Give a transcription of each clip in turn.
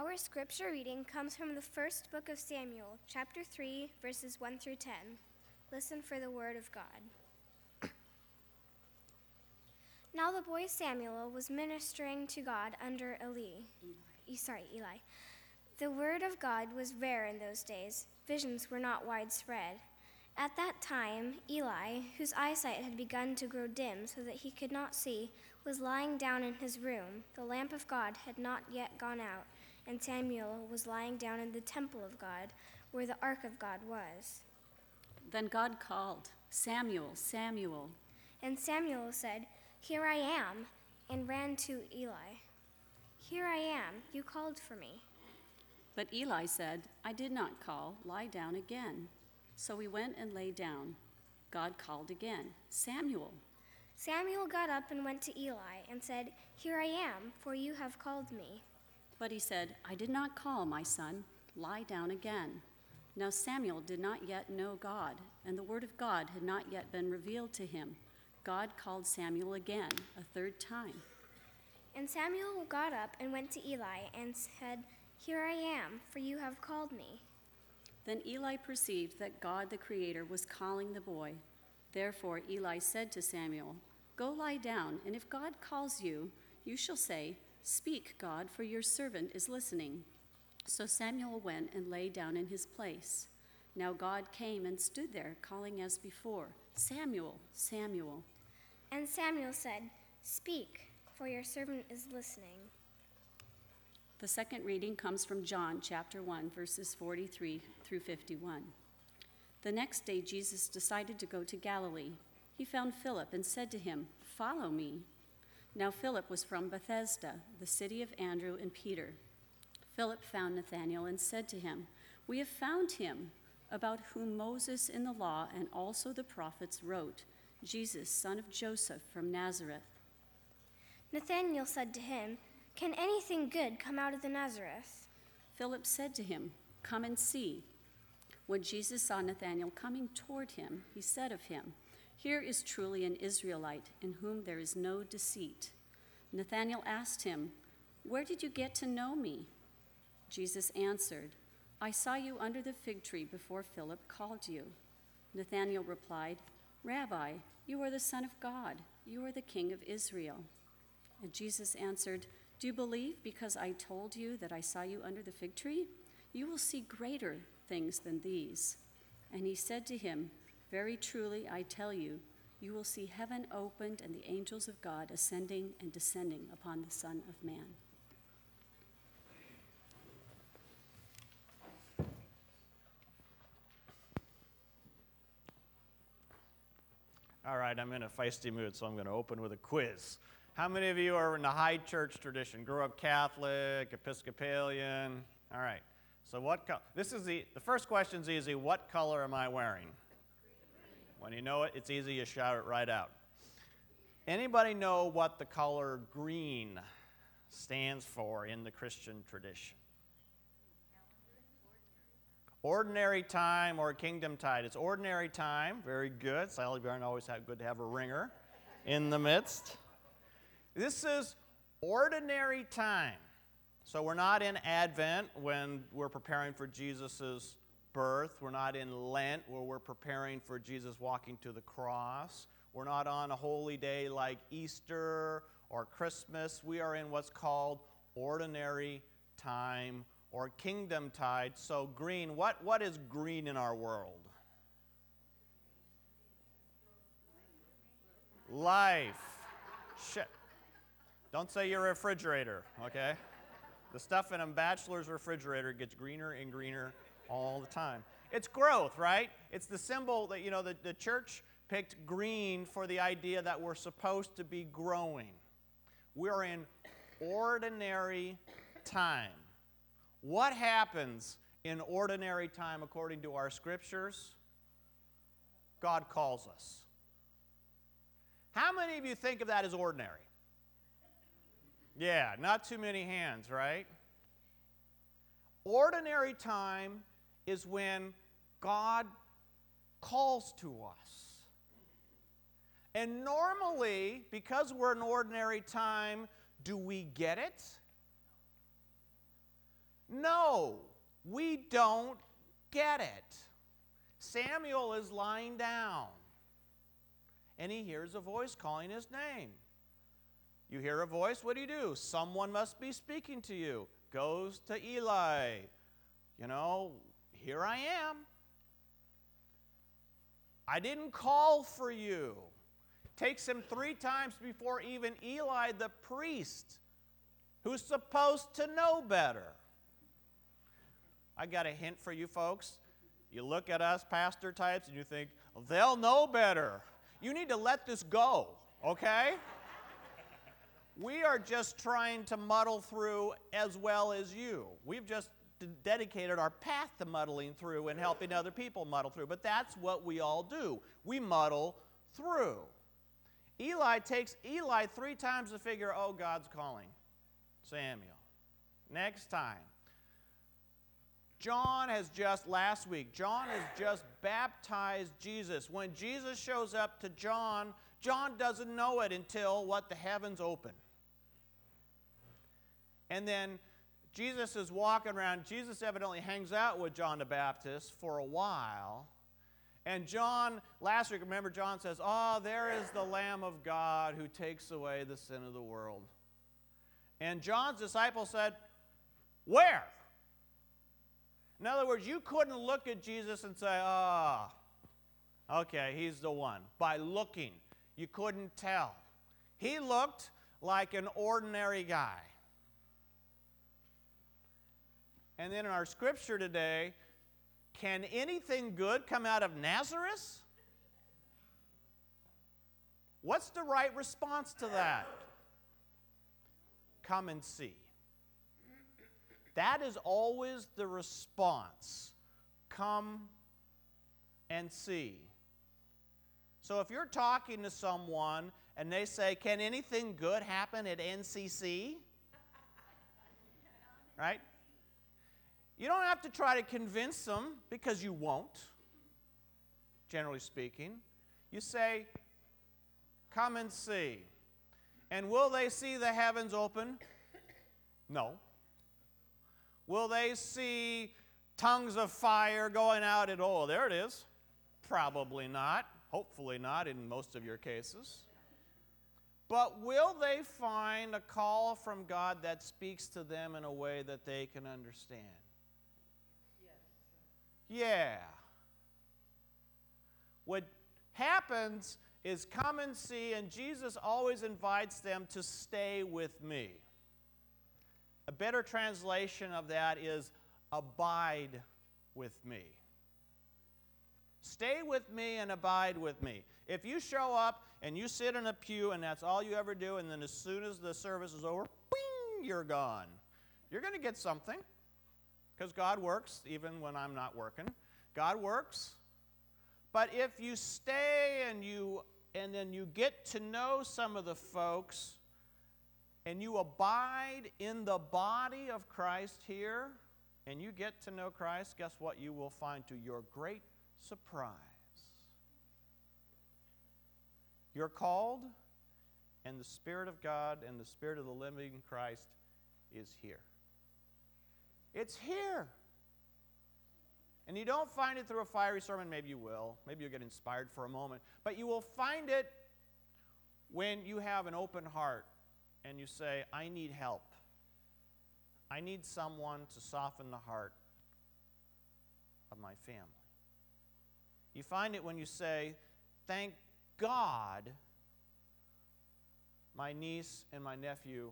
Our scripture reading comes from the first book of Samuel, chapter 3, verses 1 through 10. Listen for the word of God. Now the boy Samuel was ministering to God under Eli. Eli. Sorry, Eli. The word of God was rare in those days. Visions were not widespread. At that time, Eli, whose eyesight had begun to grow dim so that he could not see, was lying down in his room. The lamp of God had not yet gone out, and Samuel was lying down in the temple of God, where the ark of God was. Then God called, Samuel, Samuel. And Samuel said, Here I am, and ran to Eli. Here I am, you called for me. But Eli said, I did not call, lie down again. So he went and lay down. God called again, Samuel. Samuel got up and went to Eli and said, Here I am, for you have called me. But he said, I did not call, my son, lie down again. Now Samuel did not yet know God, and the word of God had not yet been revealed to him. God called Samuel again, a third time. And Samuel got up and went to Eli and said, Here I am, for you have called me. Then Eli perceived that God the Creator was calling the boy. Therefore Eli said to Samuel, Go lie down, and if God calls you, you shall say, Speak, God, for your servant is listening. So Samuel went and lay down in his place. Now God came and stood there, calling as before, Samuel, Samuel. And Samuel said, Speak, for your servant is listening. The second reading comes from John chapter 1, verses 43 through 51. The next day, Jesus decided to go to Galilee. He found Philip and said to him, Follow me. Now, Philip was from Bethsaida, the city of Andrew and Peter. Philip found Nathanael and said to him, We have found him, about whom Moses in the law and also the prophets wrote, Jesus, son of Joseph from Nazareth. Nathanael said to him, Can anything good come out of the Nazareth? Philip said to him, Come and see. When Jesus saw Nathanael coming toward him, he said of him, Here is truly an Israelite in whom there is no deceit. Nathanael asked him, Where did you get to know me? Jesus answered, I saw you under the fig tree before Philip called you. Nathanael replied, Rabbi, you are the Son of God, you are the King of Israel. And Jesus answered, Do you believe because I told you that I saw you under the fig tree? You will see greater things than these. And he said to him, Very truly I tell you, you will see heaven opened and the angels of God ascending and descending upon the Son of Man. All right, I'm in a feisty mood, so I'm going to open with a quiz. How many of you are in the high church tradition? Grew up Catholic, Episcopalian? All right. So what color? This is the the first question's easy. What color am I wearing? When you know it, it's easy. You shout it right out. Anybody know what the color green stands for in the Christian tradition? Ordinary time or kingdom tide. It's ordinary time. Very good. Sally Bjorn always had good to have a ringer in the midst. This is ordinary time. So we're not in Advent when we're preparing for Jesus' birth. We're not in Lent where we're preparing for Jesus walking to the cross. We're not on a holy day like Easter or Christmas. We are in what's called ordinary time or kingdom tide. So, green, what, what is green in our world? Life. Shit. Don't say your refrigerator, okay? The stuff in a bachelor's refrigerator gets greener and greener all the time. It's growth, right? It's the symbol that, you know, the, the church picked green for the idea that we're supposed to be growing. We're in ordinary time. What happens in ordinary time according to our scriptures? God calls us. How many of you think of that as ordinary? Yeah, not too many hands, right? Ordinary time is when God calls to us. And normally, because we're in ordinary time, do we get it? No, we don't get it. Samuel is lying down and he hears a voice calling his name. You hear a voice, what do you do? Someone must be speaking to you. Goes to Eli. You know, here I am. I didn't call for you. Takes him three times before even Eli, the priest, who's supposed to know better. I got a hint for you folks. You look at us pastor types and you think, they'll know better. You need to let this go, okay? we are just trying to muddle through as well as you. We've just dedicated our path to muddling through and helping other people muddle through. But that's what we all do. We muddle through. Eli takes Eli three times to figure, oh, God's calling Samuel. Next time. John has just, last week, John has just baptized Jesus. When Jesus shows up to John, John doesn't know it until what? The heavens open. And then Jesus is walking around. Jesus evidently hangs out with John the Baptist for a while. And John, last week, remember, John says, Oh, there is the Lamb of God who takes away the sin of the world. And John's disciples said, Where? In other words, you couldn't look at Jesus and say, Ah, oh, okay, he's the one. By looking, you couldn't tell. He looked like an ordinary guy. And then in our scripture today, can anything good come out of Nazareth? What's the right response to that? Come and see. That is always the response. Come and see. So if you're talking to someone and they say, Can anything good happen at NCC? Right? You don't have to try to convince them because you won't, generally speaking. You say, Come and see. And will they see the heavens open? No. Will they see tongues of fire going out at all? There it is. Probably not. Hopefully not in most of your cases. But will they find a call from God that speaks to them in a way that they can understand? Yeah. What happens is come and see, and Jesus always invites them to stay with me. A better translation of that is abide with me. Stay with me and abide with me. If you show up and you sit in a pew and that's all you ever do, and then as soon as the service is over, bing, you're gone. You're going to get something because God works even when I'm not working. God works. But if you stay and you and then you get to know some of the folks and you abide in the body of Christ here and you get to know Christ, guess what you will find to your great surprise? You're called and the Spirit of God and the Spirit of the living Christ is here. It's here. And you don't find it through a fiery sermon, maybe you will. Maybe you'll get inspired for a moment. But you will find it when you have an open heart and you say, I need help. I need someone to soften the heart of my family. You find it when you say, Thank God my niece and my nephew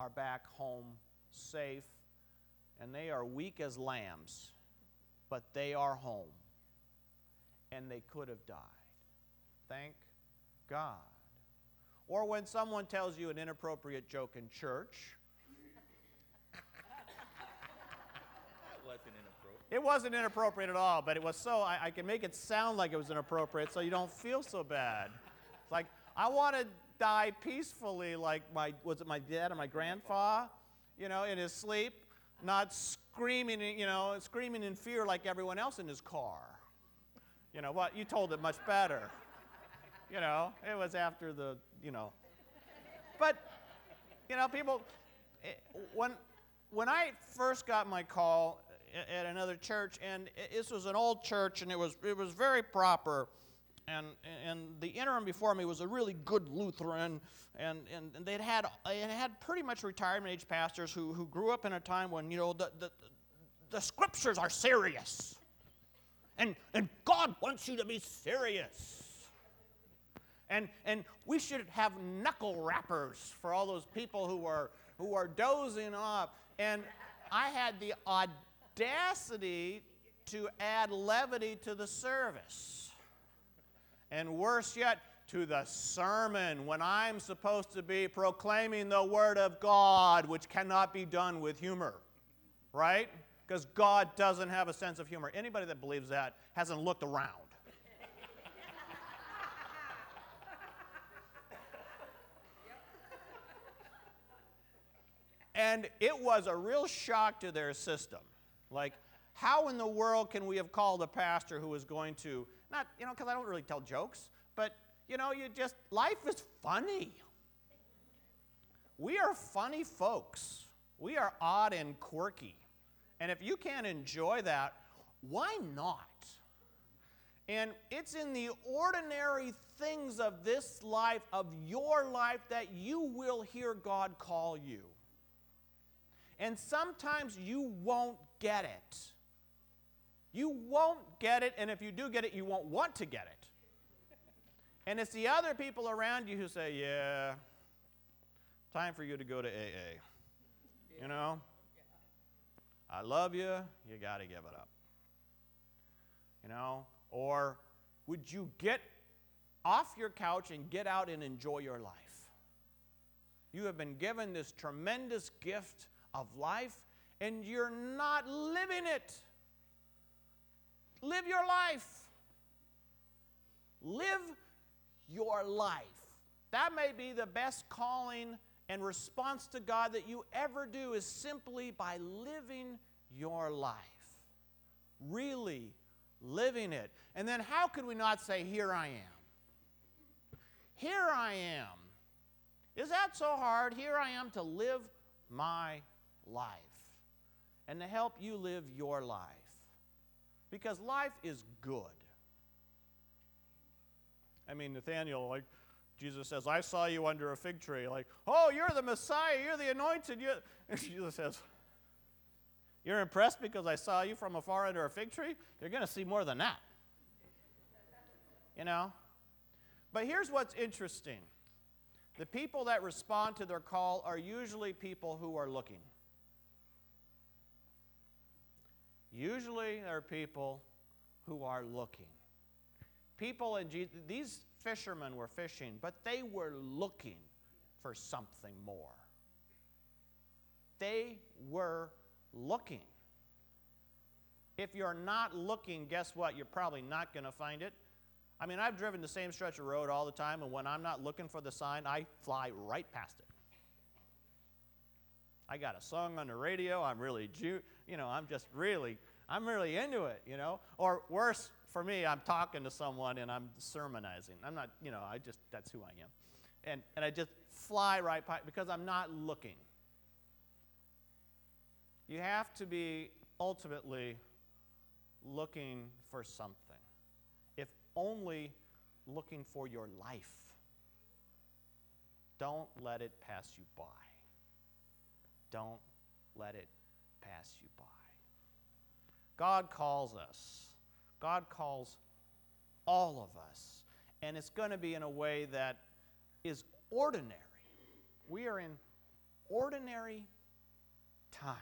are back home safe and they are weak as lambs, but they are home. And they could have died. Thank God. Or when someone tells you an inappropriate joke in church. It wasn't inappropriate at all, but it was so, I, I, can make it sound like it was inappropriate so you don't feel so bad. It's like, I want to die peacefully like my, was it my dad or my grandfather, you know, in his sleep not screaming, you know, screaming in fear like everyone else in his car. You know what? You told it much better. You know, it was after the, you know. But, you know, people, eh, when, when I first got my call at another church, and this was an old church, and it was it was very proper, and and the interim before me was a really good Lutheran, and and, and they'd had they had pretty much retirement age pastors who who grew up in a time when you know the the, the scriptures are serious, and and God wants you to be serious. And, and we should have knuckle rappers for all those people who are, who are dozing off. And I had the audacity to add levity to the service. And worse yet, to the sermon when I'm supposed to be proclaiming the Word of God, which cannot be done with humor, right? Because God doesn't have a sense of humor. Anybody that believes that hasn't looked around. And it was a real shock to their system. Like, how in the world can we have called a pastor who is going to, not, you know, because I don't really tell jokes, but, you know, you just, life is funny. We are funny folks. We are odd and quirky. And if you can't enjoy that, why not? And it's in the ordinary things of this life, of your life, that you will hear God call you. And sometimes you won't get it. You won't get it, and if you do get it, you won't want to get it. And it's the other people around you who say, Yeah, time for you to go to AA. You know? I love you, you got to give it up. You know? Or would you get off your couch and get out and enjoy your life? You have been given this tremendous gift of life and you're not living it. Live your life. Live your life. That may be the best calling and response to God that you ever do is simply by living your life. Really living it. And then how could we not say, Here I am? Here I am. Is that so hard? Here I am to live my life and to help you live your life. Because life is good. I mean, Nathanael, like Jesus says, I saw you under a fig tree. Like, oh, you're the Messiah, you're the anointed. You're... And Jesus says, You're impressed because I saw you from afar under a fig tree? You're going to see more than that. You know? But here's what's interesting the people that respond to their call are usually people who are looking. Usually, there are people who are looking. People in Jesus, these fishermen were fishing, but they were looking for something more. They were looking. If you're not looking, guess what? You're probably not going to find it. I mean, I've driven the same stretch of road all the time, and when I'm not looking for the sign, I fly right past it. I got a song on the radio. I'm really, ju- you know, I'm just really, I'm really into it, you know. Or worse for me, I'm talking to someone and I'm sermonizing. I'm not, you know, I just, that's who I am. And, and I just fly right by because I'm not looking. You have to be ultimately looking for something, if only looking for your life. Don't let it pass you by. Don't let it pass you by. God calls us. God calls all of us. And it's going to be in a way that is ordinary. We are in ordinary time.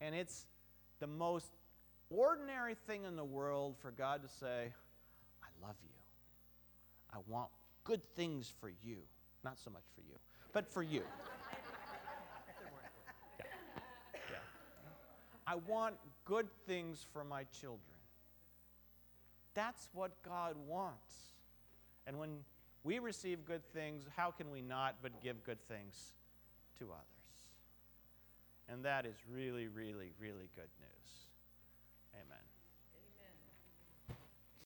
And it's the most ordinary thing in the world for God to say, I love you. I want good things for you. Not so much for you, but for you. I want good things for my children. That's what God wants. And when we receive good things, how can we not but give good things to others? And that is really, really, really good news.